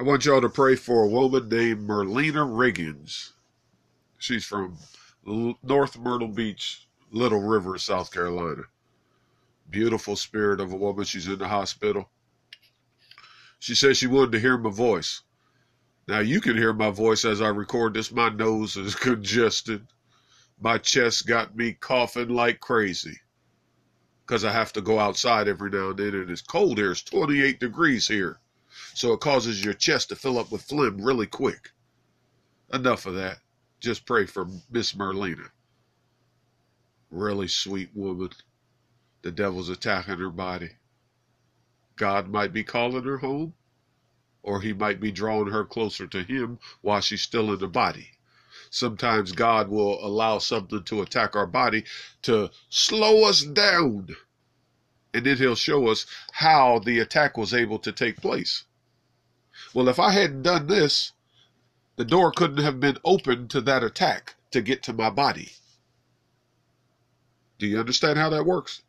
I want y'all to pray for a woman named Merlina Riggins. She's from North Myrtle Beach, Little River, South Carolina. Beautiful spirit of a woman. She's in the hospital. She says she wanted to hear my voice. Now you can hear my voice as I record this. My nose is congested. My chest got me coughing like crazy. Because I have to go outside every now and then and it's cold here. It's 28 degrees here. So it causes your chest to fill up with phlegm really quick. Enough of that. Just pray for Miss Merlina. Really sweet woman. The devil's attacking her body. God might be calling her home, or he might be drawing her closer to him while she's still in the body. Sometimes God will allow something to attack our body to slow us down. And then he'll show us how the attack was able to take place. Well, if I hadn't done this, the door couldn't have been opened to that attack to get to my body. Do you understand how that works?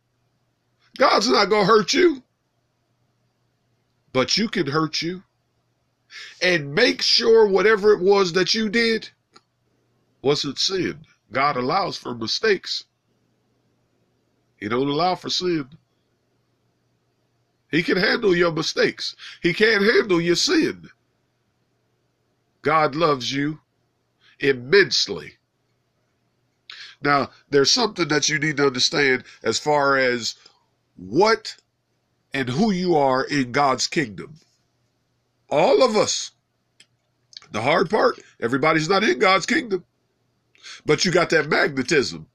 God's not going to hurt you, but you can hurt you. And make sure whatever it was that you did wasn't sin. God allows for mistakes. He don't allow for sin. He can handle your mistakes. He can't handle your sin. God loves you immensely. Now, there's something that you need to understand as far as what and who you are in God's kingdom. All of us. The hard part, everybody's not in God's kingdom. But you got that magnetism.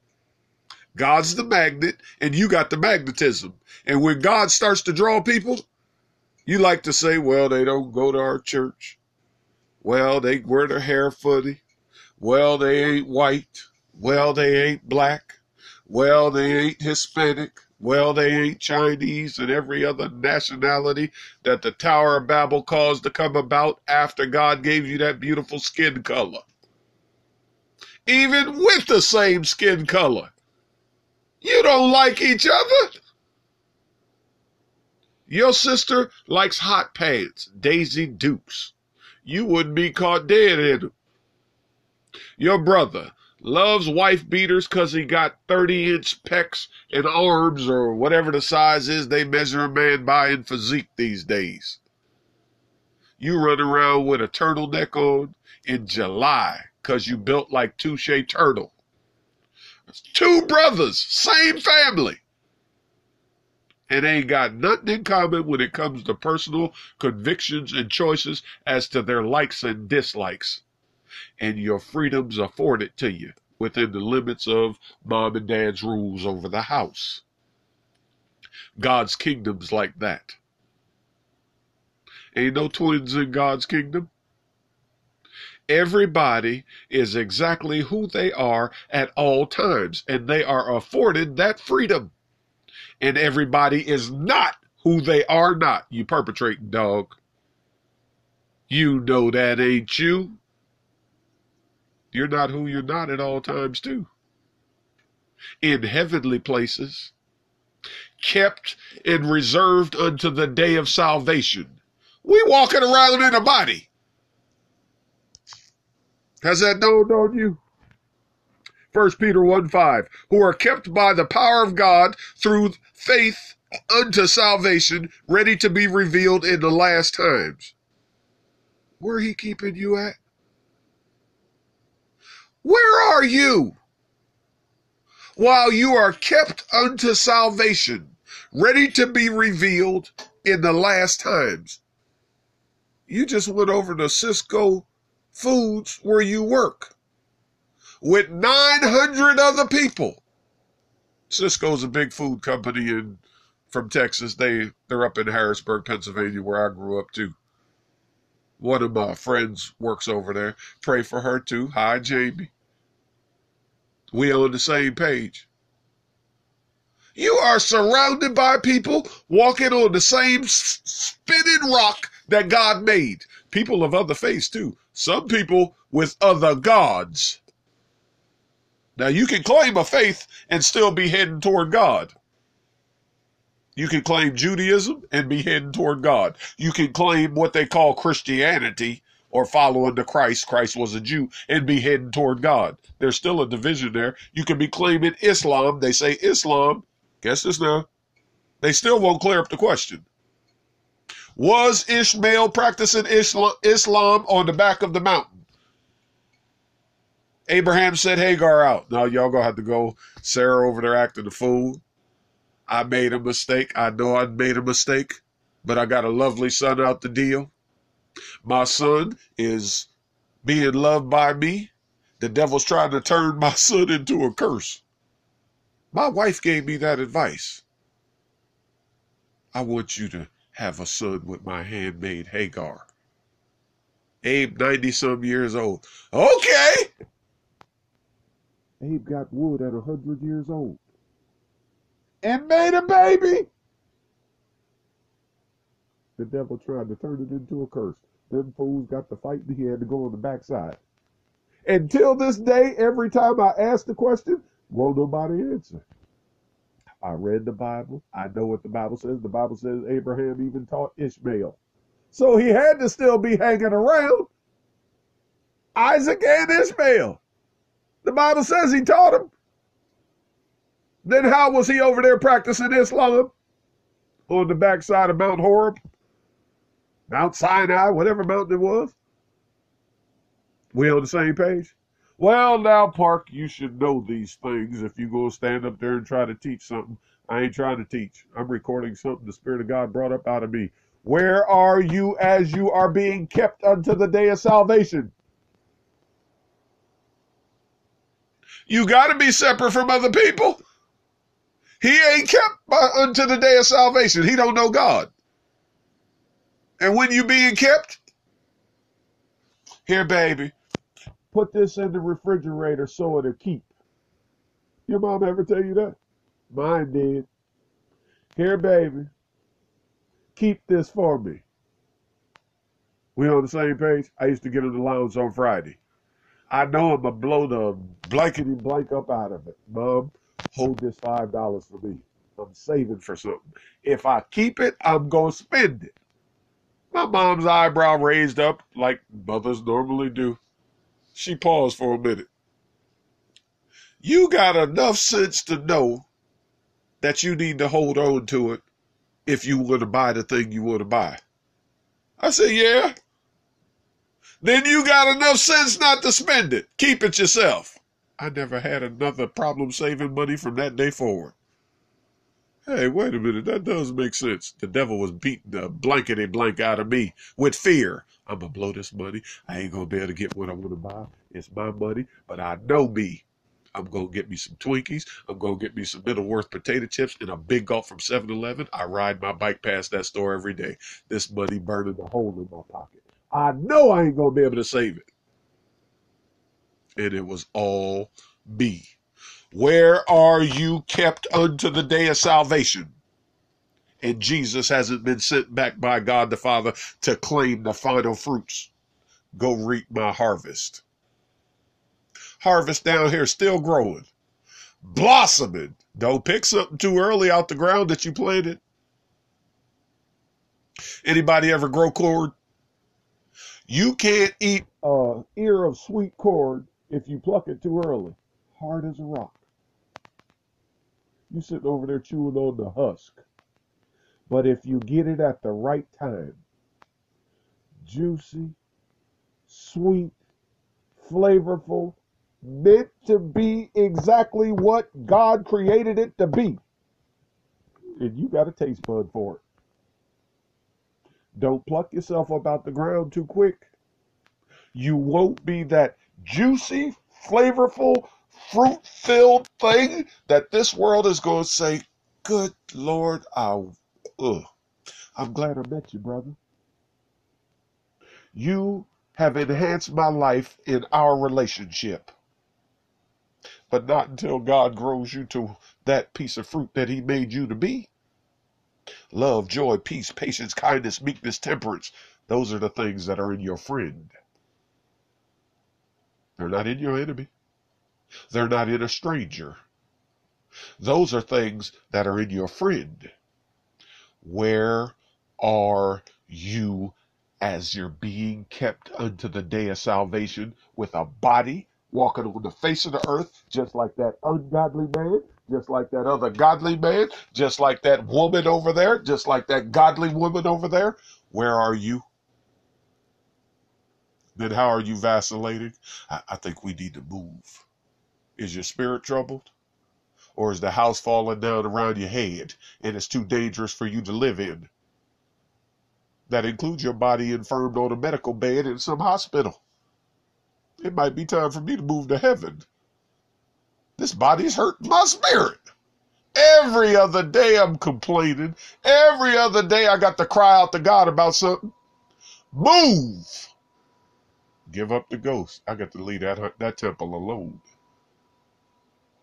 God's the magnet and you got the magnetism. And when God starts to draw people, you like to say, well, they don't go to our church. Well, they wear their hair footy. Well, they ain't white. Well, they ain't black. Well, they ain't Hispanic. Well, they ain't Chinese and every other nationality that the Tower of Babel caused to come about after God gave you that beautiful skin color. Even with the same skin color, you don't like each other. Your sister likes hot pants, Daisy Dukes. You wouldn't be caught dead in them. Your brother loves wife beaters because he got 30 inch pecs and arms or whatever the size is they measure a man by in physique these days. You run around with a turtleneck on in July because you built like Touche Turtle. Two brothers, same family. And ain't got nothing in common when it comes to personal convictions and choices as to their likes and dislikes and your freedoms afforded to you within the limits of mom and dad's rules over the house. God's kingdom's like that. Ain't no twins in God's kingdom. Everybody is exactly who they are at all times, and they are afforded that freedom. And everybody is not who they are not, you perpetrating dog. You know that, ain't you? You're not who you're not at all times, too. In heavenly places, kept and reserved unto the day of salvation. We walking around in a body. Has that dawned on you? 1 Peter 1 5, who are kept by the power of God through faith unto salvation, ready to be revealed in the last times. Where he keeping you at? Where are you? While you are kept unto salvation, ready to be revealed in the last times. You just went over to Sysco Foods where you work with 900 other people. Sysco's a big food company in from Texas. They they're up in Harrisburg, Pennsylvania, where I grew up too. One of my friends works over there. Pray for her too. Hi, Jamie. We on the same page. You are surrounded by people walking on the same spinning rock that God made. People of other faiths too. Some people with other gods. Now you can claim a faith and still be heading toward God. You can claim Judaism and be heading toward God. You can claim what they call Christianity or following the Christ. Christ was a Jew and be heading toward God. There's still a division there. You can be claiming Islam. They say Islam. Guess this now. They still won't clear up the question. Was Ishmael practicing Islam on the back of the mountain? Abraham said Hagar out. Now y'all gonna have to go. Sarah over there acting a fool. I made a mistake. I know I made a mistake, but I got a lovely son out the deal. My son is being loved by me. The devil's trying to turn my son into a curse. My wife gave me that advice. I want you to have a son with my handmaid Hagar. Abe, 90 some years old. Okay. Abe got wood at a 100 years old and made a baby. The devil tried to turn it into a curse. Them fools got to fight and he had to go on the backside. Until this day, every time I ask the question, won't nobody answer. I read the Bible. I know what the Bible says. The Bible says Abraham even taught Ishmael. So he had to still be hanging around Isaac and Ishmael. The Bible says he taught him. Then how was he over there practicing Islam? On the backside of Mount Horeb? Mount Sinai, whatever mountain it was? We on the same page? Well, now, Park, you should know these things if you go stand up there and try to teach something. I ain't trying to teach. I'm recording something the Spirit of God brought up out of me. Where are you as you are being kept unto the day of salvation? You got to be separate from other people. He ain't kept unto the day of salvation. He don't know God. And when you being kept, here, baby, Put this in the refrigerator so it'll keep. Your mom ever tell you that? Mine did. Here, baby, keep this for me. We on the same page? I used to get the lounge on Friday. I know I'm to blow the blankety blank up out of it. Mom, hold this $5 for me. I'm saving for something. If I keep it, I'm to spend it. My mom's eyebrow raised up like mothers normally do. She paused for a minute. You got enough sense to know that you need to hold on to it if you were to buy the thing you want to buy. I said, yeah. Then you got enough sense not to spend it. Keep it yourself. I never had another problem saving money from that day forward. Hey, wait a minute. That does make sense. The devil was beating the blankety blank out of me with fear. I'm to blow this money. I ain't to be able to get what I want to buy. It's my money, but I know me. I'm to get me some Twinkies. I'm to get me some Middleswarth potato chips and a big gulp from 7 Eleven. I ride my bike past that store every day. This money burning a hole in my pocket. I know I ain't to be able to save it. And it was all me. Where are you kept unto the day of salvation? And Jesus hasn't been sent back by God the Father to claim the final fruits. Go reap my harvest. Harvest down here still growing, blossoming. Don't pick something too early out the ground that you planted. Anybody ever grow corn? You can't eat a ear of sweet corn if you pluck it too early. Hard as a rock. You sitting over there chewing on the husk. But if you get it at the right time, juicy, sweet, flavorful, meant to be exactly what God created it to be. And you got a taste bud for it. Don't pluck yourself up out the ground too quick. You won't be that juicy, flavorful, fruit filled thing that this world is going to say, Good Lord, I, ugh, I'm glad I met you, brother. You have enhanced my life in our relationship. But not until God grows you to that piece of fruit that He made you to be. Love, joy, peace, patience, kindness, meekness, temperance. Those are the things that are in your friend. They're not in your enemy. They're not in a stranger. Those are things that are in your friend. Where are you as you're being kept unto the day of salvation with a body walking on the face of the earth, just like that ungodly man, just like that other godly man, just like that woman over there, just like that godly woman over there? Where are you? Then how are you vacillating? I, I think we need to move. Is your spirit troubled? Or is the house falling down around your head and it's too dangerous for you to live in? That includes your body infirmed on a medical bed in some hospital. It might be time for me to move to heaven. This body's hurting my spirit. Every other day I'm complaining. Every other day I got to cry out to God about something. Move! Give up the ghost. I got to leave that, that temple alone.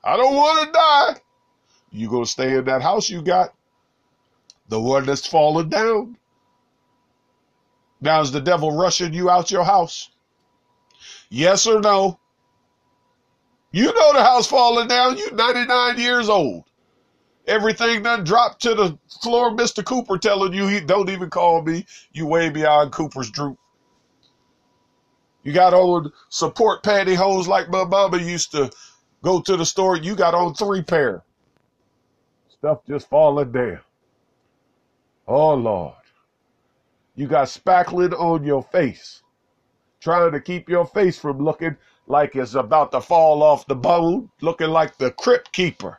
I don't want to die. You gonna stay in that house you got? The one that's fallen down? Now is the devil rushing you out your house? Yes or no? You know the house falling down. You 99 years old. Everything done dropped to the floor. Mr. Cooper telling you he don't even call me. You way beyond Cooper's droop. You got old support pantyhose like my mama used to go to the store. You got on three pair. Stuff just falling down. Oh Lord. You got spackling on your face. Trying to keep your face from looking like it's about to fall off the bone, looking like the crypt keeper.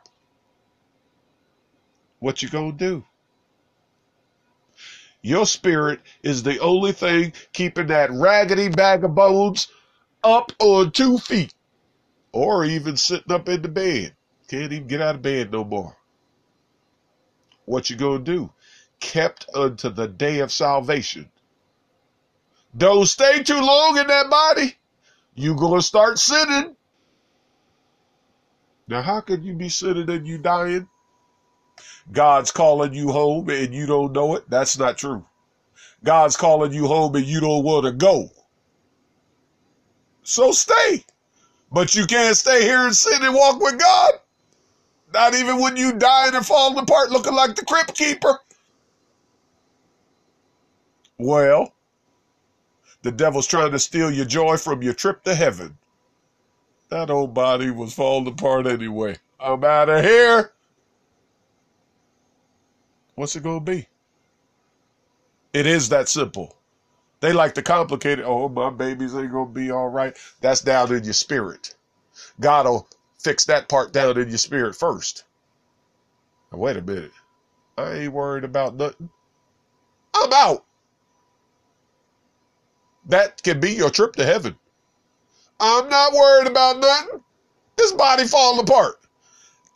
What you gonna do? Your spirit is the only thing keeping that raggedy bag of bones up on two feet or even sitting up in the bed. Can't even get out of bed no more. What you gonna do? Kept unto the day of salvation. Don't stay too long in that body. You gonna start sinning. Now how could you be sinning and you dying? God's calling you home and you don't know it. That's not true. God's calling you home and you don't want to go. So stay. But you can't stay here and sit and walk with God. Not even when you dying and falling apart looking like the crypt keeper. Well, the devil's trying to steal your joy from your trip to heaven. That old body was falling apart anyway. I'm out of here. What's it going to be? It is that simple. They like to complicate it. Oh, my babies ain't to be all right. That's down in your spirit. God will fix that part down in your spirit first. Now, wait a minute. I ain't worried about nothing. I'm out. That can be your trip to heaven. I'm not worried about nothing. This body falling apart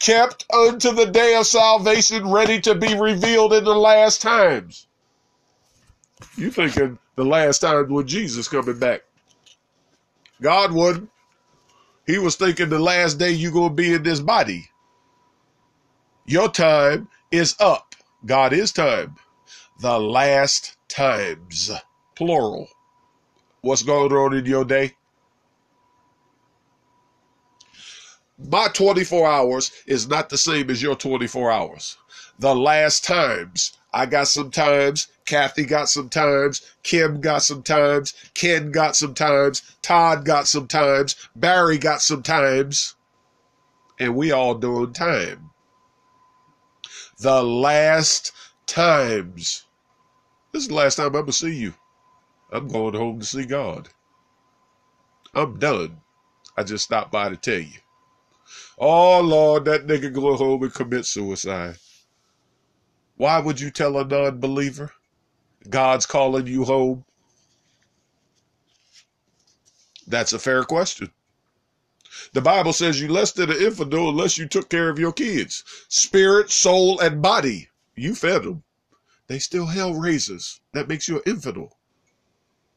kept unto the day of salvation, ready to be revealed in the last times. You thinking the last time with Jesus coming back? God wouldn't. He was thinking the last day you gonna be in this body. Your time is up. God is time. The last times, plural. What's going on in your day? my 24 hours is not the same as your 24 hours. The last times, I got some times, Kathy got some times, Kim got some times, Ken got some times, Todd got some times, Barry got some times, and we all doing time. The last times. This is the last time I'm going to see you. I'm going home to see God. I'm done. I just stopped by to tell you. Oh Lord, that nigga go home and commit suicide. Why would you tell a non-believer? God's calling you home. That's a fair question. The Bible says you less than an infidel unless you took care of your kids. Spirit, soul, and body. You fed them. They still hell raisers. That makes you an infidel.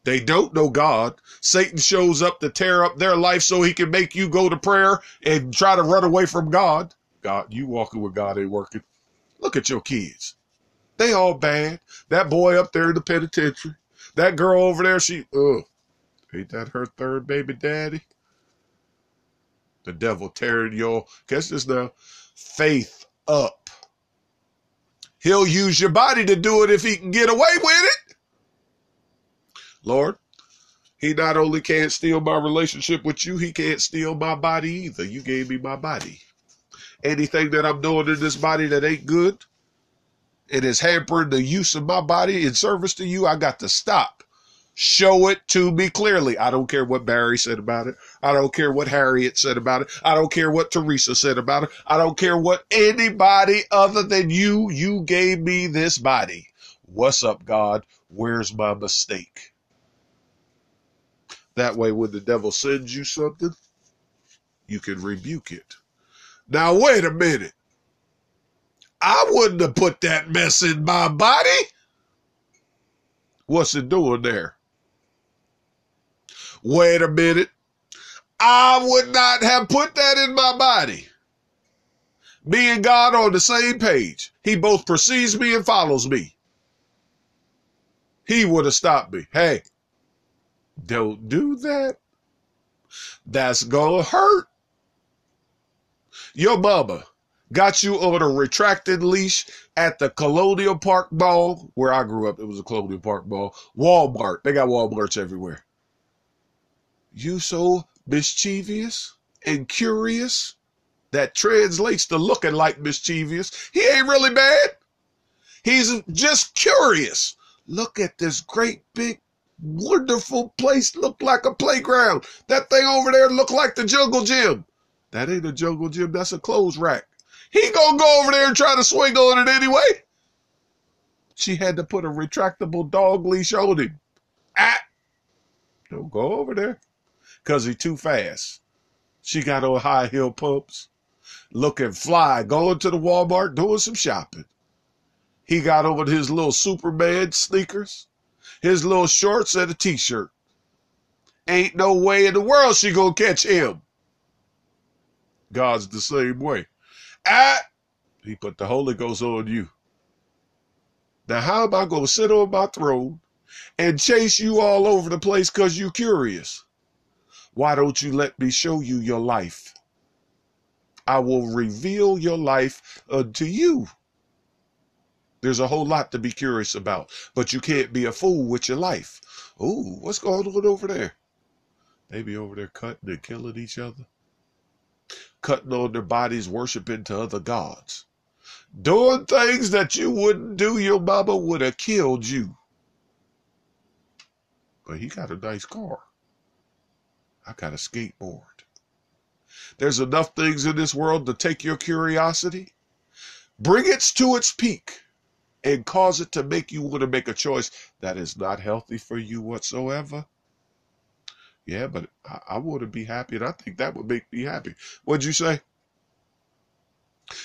They don't know God. Satan shows up to tear up their life so he can make you go to prayer and try to run away from God. God, you walking with God ain't working. Look at your kids. They all bad. That boy up there in the penitentiary. That girl over there, she, ugh. Ain't that her third baby daddy? The devil tearing your, guess this now, faith up. He'll use your body to do it if he can get away with it. Lord, he not only can't steal my relationship with you, he can't steal my body either. You gave me my body. Anything that I'm doing in this body that ain't good and is hampering the use of my body in service to you, I got to stop. Show it to me clearly. I don't care what Barry said about it. I don't care what Harriet said about it. I don't care what Teresa said about it. I don't care what anybody other than you, you gave me this body. What's up, God? Where's my mistake? That way, when the devil sends you something, you can rebuke it. Now, wait a minute. I wouldn't have put that mess in my body. What's it doing there? Wait a minute. I would not have put that in my body. Me and God on the same page. He both precedes me and follows me. He would have stopped me. Hey, don't do that. That's gonna hurt. Your mama got you on a retracted leash at the Colonial Park Mall, where I grew up. It was a Colonial Park Mall. Walmart. They got Walmarts everywhere. You so mischievous and curious that translates to looking like mischievous. He ain't really bad. He's just curious. Look at this great big wonderful place look like a playground. That thing over there look like the jungle gym. That ain't a jungle gym, that's a clothes rack. He gonna go over there and try to swing on it anyway. She had to put a retractable dog leash on him. Ah! Don't go over there. Cause he too fast. She got on high heel pumps, looking fly, going to the Walmart, doing some shopping. He got on his little Superman sneakers his little shorts and a t-shirt. Ain't no way in the world she gonna catch him. God's the same way. Ah, he put the Holy Ghost on you. Now how am I gonna sit on my throne and chase you all over the place because you're curious? Why don't you let me show you your life? I will reveal your life unto you. There's a whole lot to be curious about, but you can't be a fool with your life. Ooh, what's going on over there? They be over there cutting and killing each other, cutting on their bodies, worshiping to other gods, doing things that you wouldn't do. Your mama would have killed you. But he got a nice car. I got a skateboard. There's enough things in this world to take your curiosity, bring it to its peak and cause it to make you want to make a choice that is not healthy for you whatsoever. Yeah, but I, I to be happy, and I think that would make me happy. What'd you say?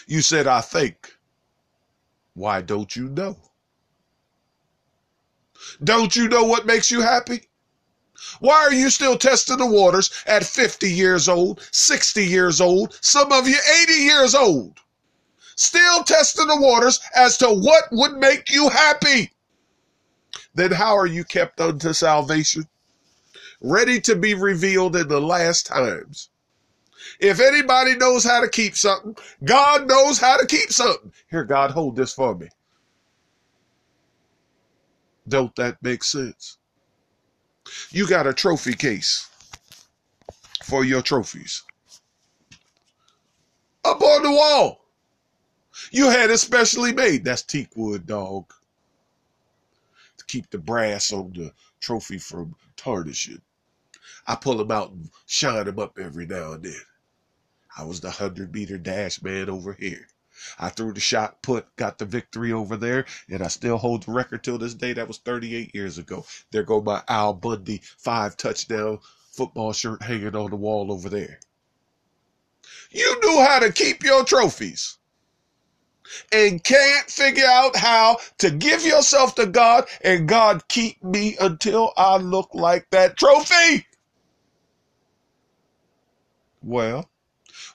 You said, I think. Why don't you know? Don't you know what makes you happy? Why are you still testing the waters at 50 years old, 60 years old, some of you 80 years old? still testing the waters as to what would make you happy, then how are you kept unto salvation? Ready to be revealed in the last times. If anybody knows how to keep something, God knows how to keep something. Here, God, hold this for me. Don't that make sense? You got a trophy case for your trophies up on the wall. You had it specially made. That's teak wood, dog. To keep the brass on the trophy from tarnishing. I pull them out and shine them up every now and then. I was the 100 meter dash man over here. I threw the shot put, got the victory over there, and I still hold the record till this day. That was 38 years ago. There go my Al Bundy five touchdown football shirt hanging on the wall over there. You knew how to keep your trophies and can't figure out how to give yourself to God and God keep me until I look like that trophy. Well,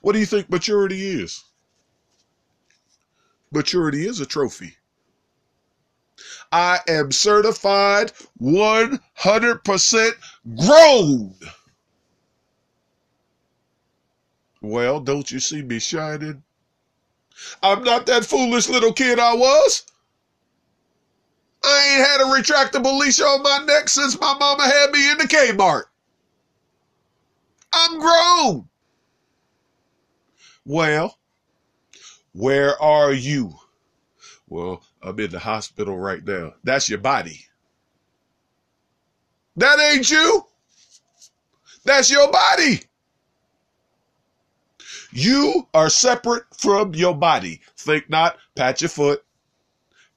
what do you think maturity is? Maturity is a trophy. I am certified 100% grown. Well, don't you see me shining? I'm not that foolish little kid I was. I ain't had a retractable leash on my neck since my mama had me in the Kmart. I'm grown. Well, where are you? Well, I'm in the hospital right now. That's your body. That ain't you. That's your body. You are separate from your body. Think not, pat your foot.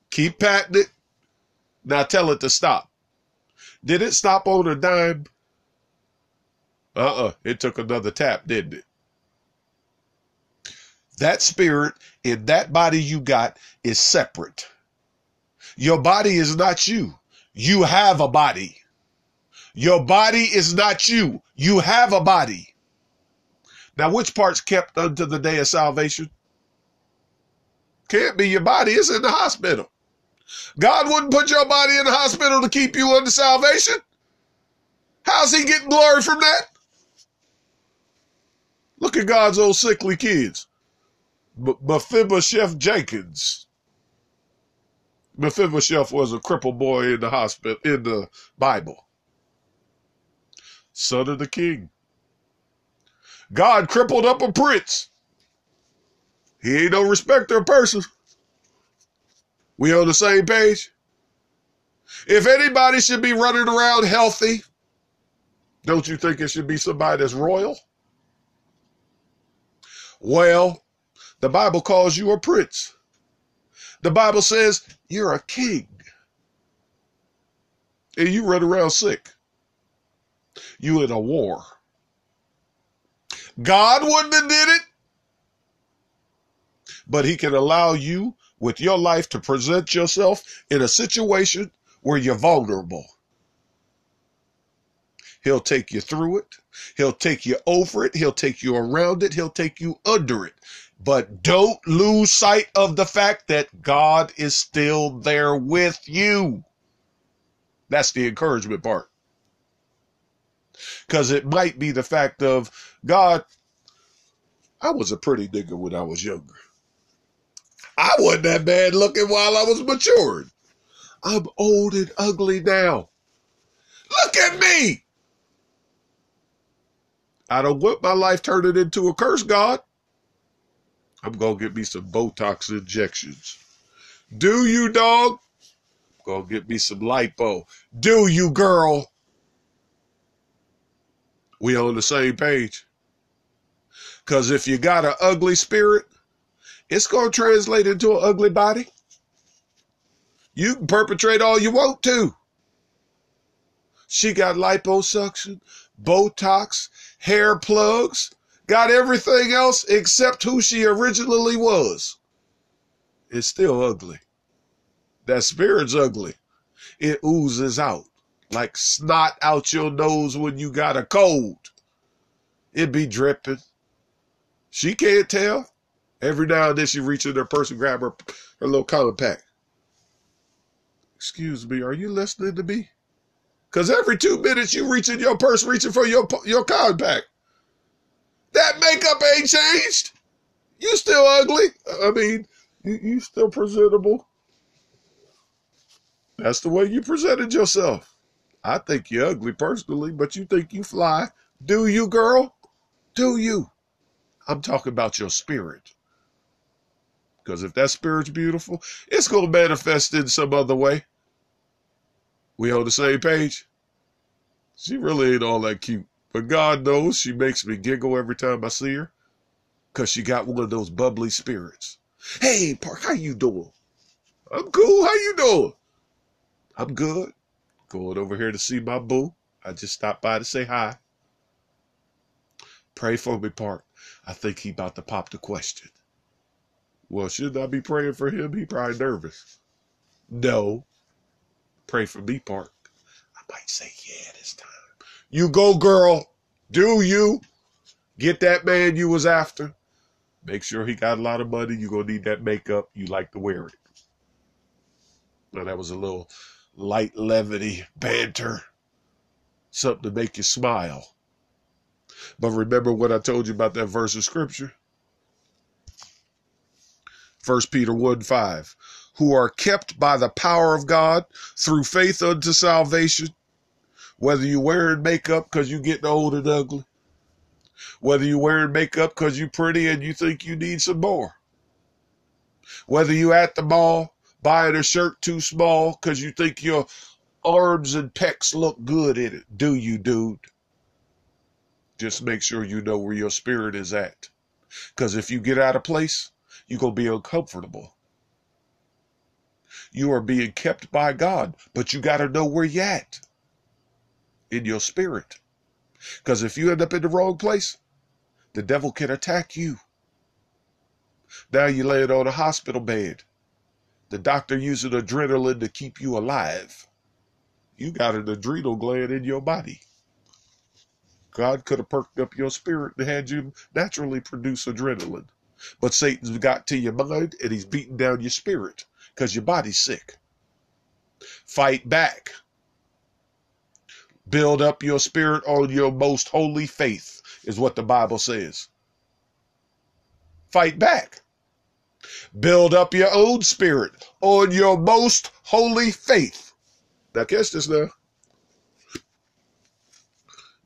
Keep patting it. Now tell it to stop. Did it stop on a dime? Uh-uh. It took another tap, didn't it? That spirit in that body you got is separate. Your body is not you. You have a body. Your body is not you. You have a body. Now, which part's kept unto the day of salvation? Can't be your body. It's in the hospital. God wouldn't put your body in the hospital to keep you under salvation. How's he getting glory from that? Look at God's old sickly kids. Mephibosheth Jenkins. Mephibosheth was a crippled boy in the hospital in the Bible. Son of the king. God crippled up a prince. He ain't no respecter of persons. We on the same page? If anybody should be running around healthy, don't you think it should be somebody that's royal? Well, the Bible calls you a prince. The Bible says you're a king. And you run around sick. You in a war. God wouldn't have did it. But he can allow you with your life to present yourself in a situation where you're vulnerable. He'll take you through it. He'll take you over it. He'll take you around it. He'll take you under it. But don't lose sight of the fact that God is still there with you. That's the encouragement part. Because it might be the fact of God, I was a pretty nigga when I was younger. I wasn't that bad looking while I was matured. I'm old and ugly now. Look at me. I don't want my life turning into a curse, God. I'm to get me some Botox injections. Do you, dog? Go get me some lipo. Do you, girl? We on the same page. Because if you got an ugly spirit, it's to translate into an ugly body. You can perpetrate all you want to. She got liposuction, Botox, hair plugs, got everything else except who she originally was. It's still ugly. That spirit's ugly. It oozes out like snot out your nose when you got a cold. It be dripping. She can't tell. Every now and then she reaches her purse and grab her, her little pack Excuse me, are you listening to me? Because every two minutes you reach in your purse reaching for your, your compact. That makeup ain't changed. You still ugly. I mean, you, you still presentable. That's the way you presented yourself. I think you're ugly personally, but you think you fly. Do you, girl? Do you? I'm talking about your spirit. Because if that spirit's beautiful, it's going to manifest in some other way. We on the same page? She really ain't all that cute. But God knows she makes me giggle every time I see her. Because she got one of those bubbly spirits. Hey, Park, how you doing? I'm cool. How you doing? I'm good. Going over here to see my boo. I just stopped by to say hi. Pray for me, Park. I think he about to pop the question. Well, shouldn't I be praying for him? He probably nervous. No. Pray for me, Park. I might say yeah this time. You go, girl. Do you. Get that man you was after. Make sure he got a lot of money. You're going to need that makeup. You like to wear it. Now, that was a little light levity banter. Something to make you smile. But remember what I told you about that verse of scripture? First Peter 1 5. who are kept by the power of God through faith unto salvation. Whether you wearing makeup because you getting old and ugly, whether you wearing makeup because you pretty and you think you need some more, whether you at the mall buying a shirt too small because you think your arms and pecs look good in it. Do you, dude? Just make sure you know where your spirit is at. Because if you get out of place, you're going to be uncomfortable. You are being kept by God, but you got to know where you're at in your spirit. Because if you end up in the wrong place, the devil can attack you. Now you're laying on a hospital bed. The doctor using adrenaline to keep you alive. You got an adrenal gland in your body. God could have perked up your spirit and had you naturally produce adrenaline. But Satan's got to your mind and he's beating down your spirit because your body's sick. Fight back. Build up your spirit on your most holy faith, is what the Bible says. Fight back. Build up your own spirit on your most holy faith. Now, catch this now.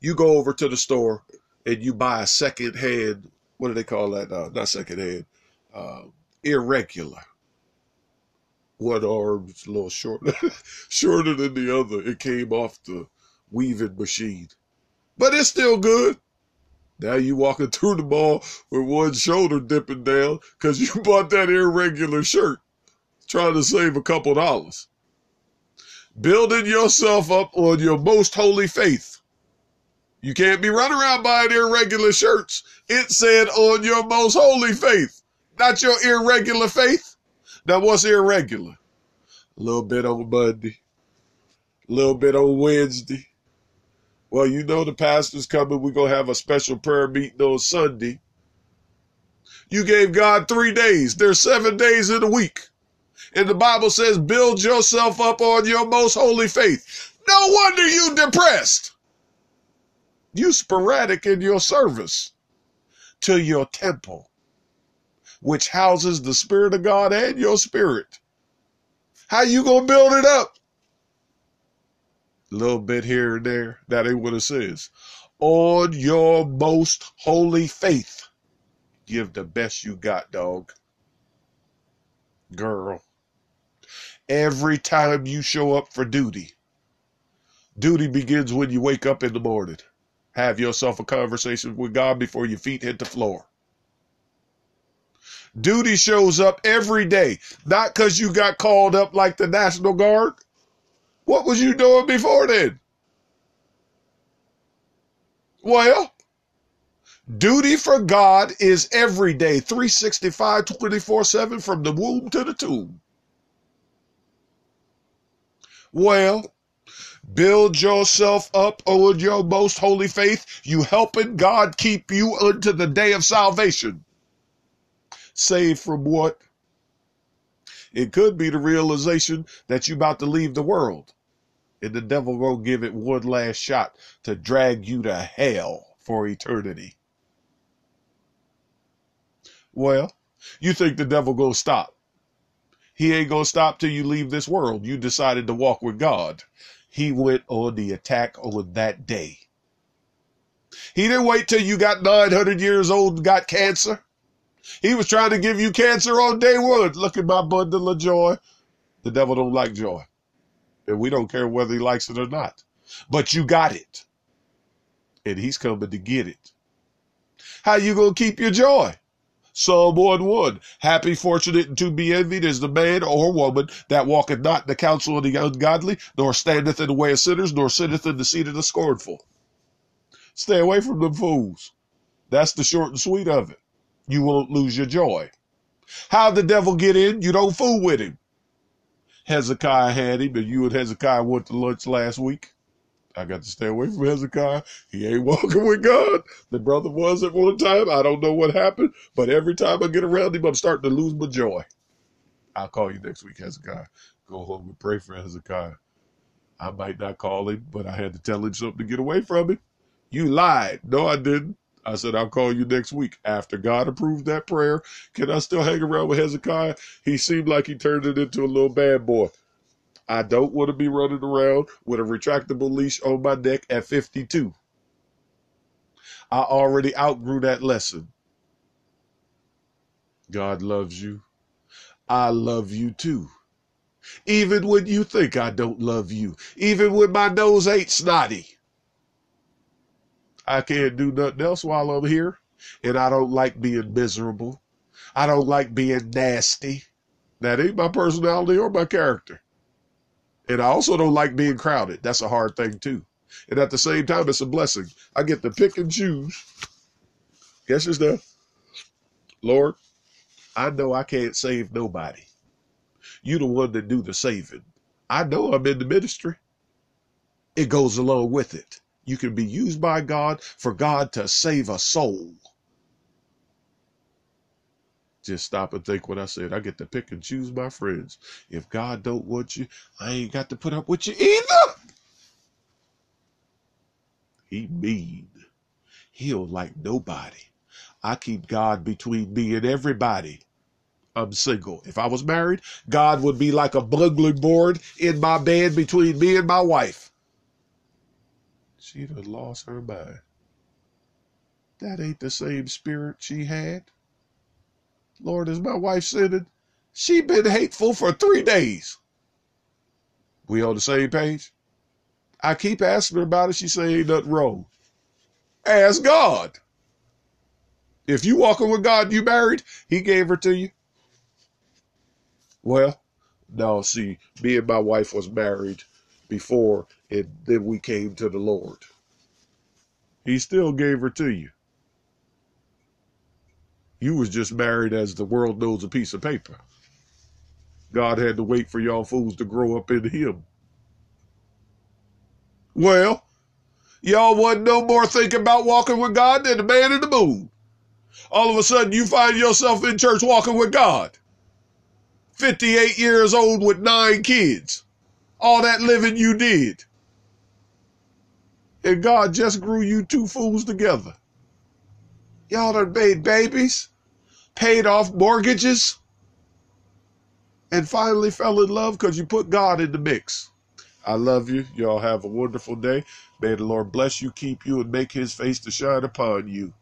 You go over to the store and you buy a second hand, what do they call that? Uh, not second hand, uh, irregular. One arm's a little short, shorter than the other. It came off the weaving machine. But it's still good. Now you walking through the mall with one shoulder dipping down because you bought that irregular shirt trying to save a couple dollars. Building yourself up on your most holy faith. You can't be running around buying irregular shirts. It said on your most holy faith, not your irregular faith. Now, what's irregular? A little bit on Monday, a little bit on Wednesday. Well, you know the pastor's coming. We're going to have a special prayer meeting on Sunday. You gave God three days. There's seven days in a week. And the Bible says, build yourself up on your most holy faith. No wonder you depressed. You sporadic in your service to your temple, which houses the Spirit of God and your spirit. How you gonna build it up? Little bit here and there. That ain't what it says. On your most holy faith, give the best you got, dog. Girl. Every time you show up for duty, duty begins when you wake up in the morning. Have yourself a conversation with God before your feet hit the floor. Duty shows up every day, not because you got called up like the National Guard. What was you doing before then? Well, duty for God is every day, 365, 24 7, from the womb to the tomb. Well, Build yourself up on your most holy faith. You helping God keep you unto the day of salvation. Saved from what? It could be the realization that you're about to leave the world. And the devil will give it one last shot to drag you to hell for eternity. Well, you think the devil gonna stop. He ain't gonna stop till you leave this world. You decided to walk with God he went on the attack on that day. He didn't wait till you got 900 years old and got cancer. He was trying to give you cancer on day one. Look at my bundle of joy. The devil don't like joy. And we don't care whether he likes it or not. But you got it. And he's coming to get it. How you to keep your joy? Psalm 1 1. Happy, fortunate, and to be envied is the man or woman that walketh not in the counsel of the ungodly, nor standeth in the way of sinners, nor sitteth in the seat of the scornful. Stay away from them fools. That's the short and sweet of it. You won't lose your joy. How the devil get in? You don't fool with him. Hezekiah had him, and you and Hezekiah went to lunch last week. I got to stay away from Hezekiah. He ain't walking with God. The brother was at one time. I don't know what happened, but every time I get around him, I'm starting to lose my joy. I'll call you next week, Hezekiah. Go home and pray for Hezekiah. I might not call him, but I had to tell him something to get away from him. You lied. No, I didn't. I said, I'll call you next week. After God approved that prayer, can I still hang around with Hezekiah? He seemed like he turned it into a little bad boy. I don't want to be running around with a retractable leash on my neck at 52. I already outgrew that lesson. God loves you. I love you too. Even when you think I don't love you, even when my nose ain't snotty. I can't do nothing else while I'm here, and I don't like being miserable. I don't like being nasty. That ain't my personality or my character. And I also don't like being crowded. That's a hard thing too. And at the same time, it's a blessing. I get to pick and choose. Guess your the Lord, I know I can't save nobody. You the one that do the saving. I know I'm in the ministry. It goes along with it. You can be used by God for God to save a soul. Just stop and think what I said. I get to pick and choose my friends. If God don't want you, I ain't got to put up with you either. He mean. He'll like nobody. I keep God between me and everybody. I'm single. If I was married, God would be like a bundling board in my bed between me and my wife. She'd have lost her mind. That ain't the same spirit she had. Lord, is my wife sinning? She been hateful for three days. We on the same page? I keep asking her about it. She say ain't nothing wrong. Ask God. If you walking with God, you married, he gave her to you. Well, no, see, me and my wife was married before, and then we came to the Lord. He still gave her to you. You was just married as the world knows a piece of paper. God had to wait for y'all fools to grow up in him. Well, y'all wasn't no more thinking about walking with God than the man in the moon. All of a sudden, you find yourself in church walking with God. 58 years old with nine kids. All that living you did. And God just grew you two fools together. Y'all done made babies, paid off mortgages, and finally fell in love because you put God in the mix. I love you. Y'all have a wonderful day. May the Lord bless you, keep you, and make his face to shine upon you.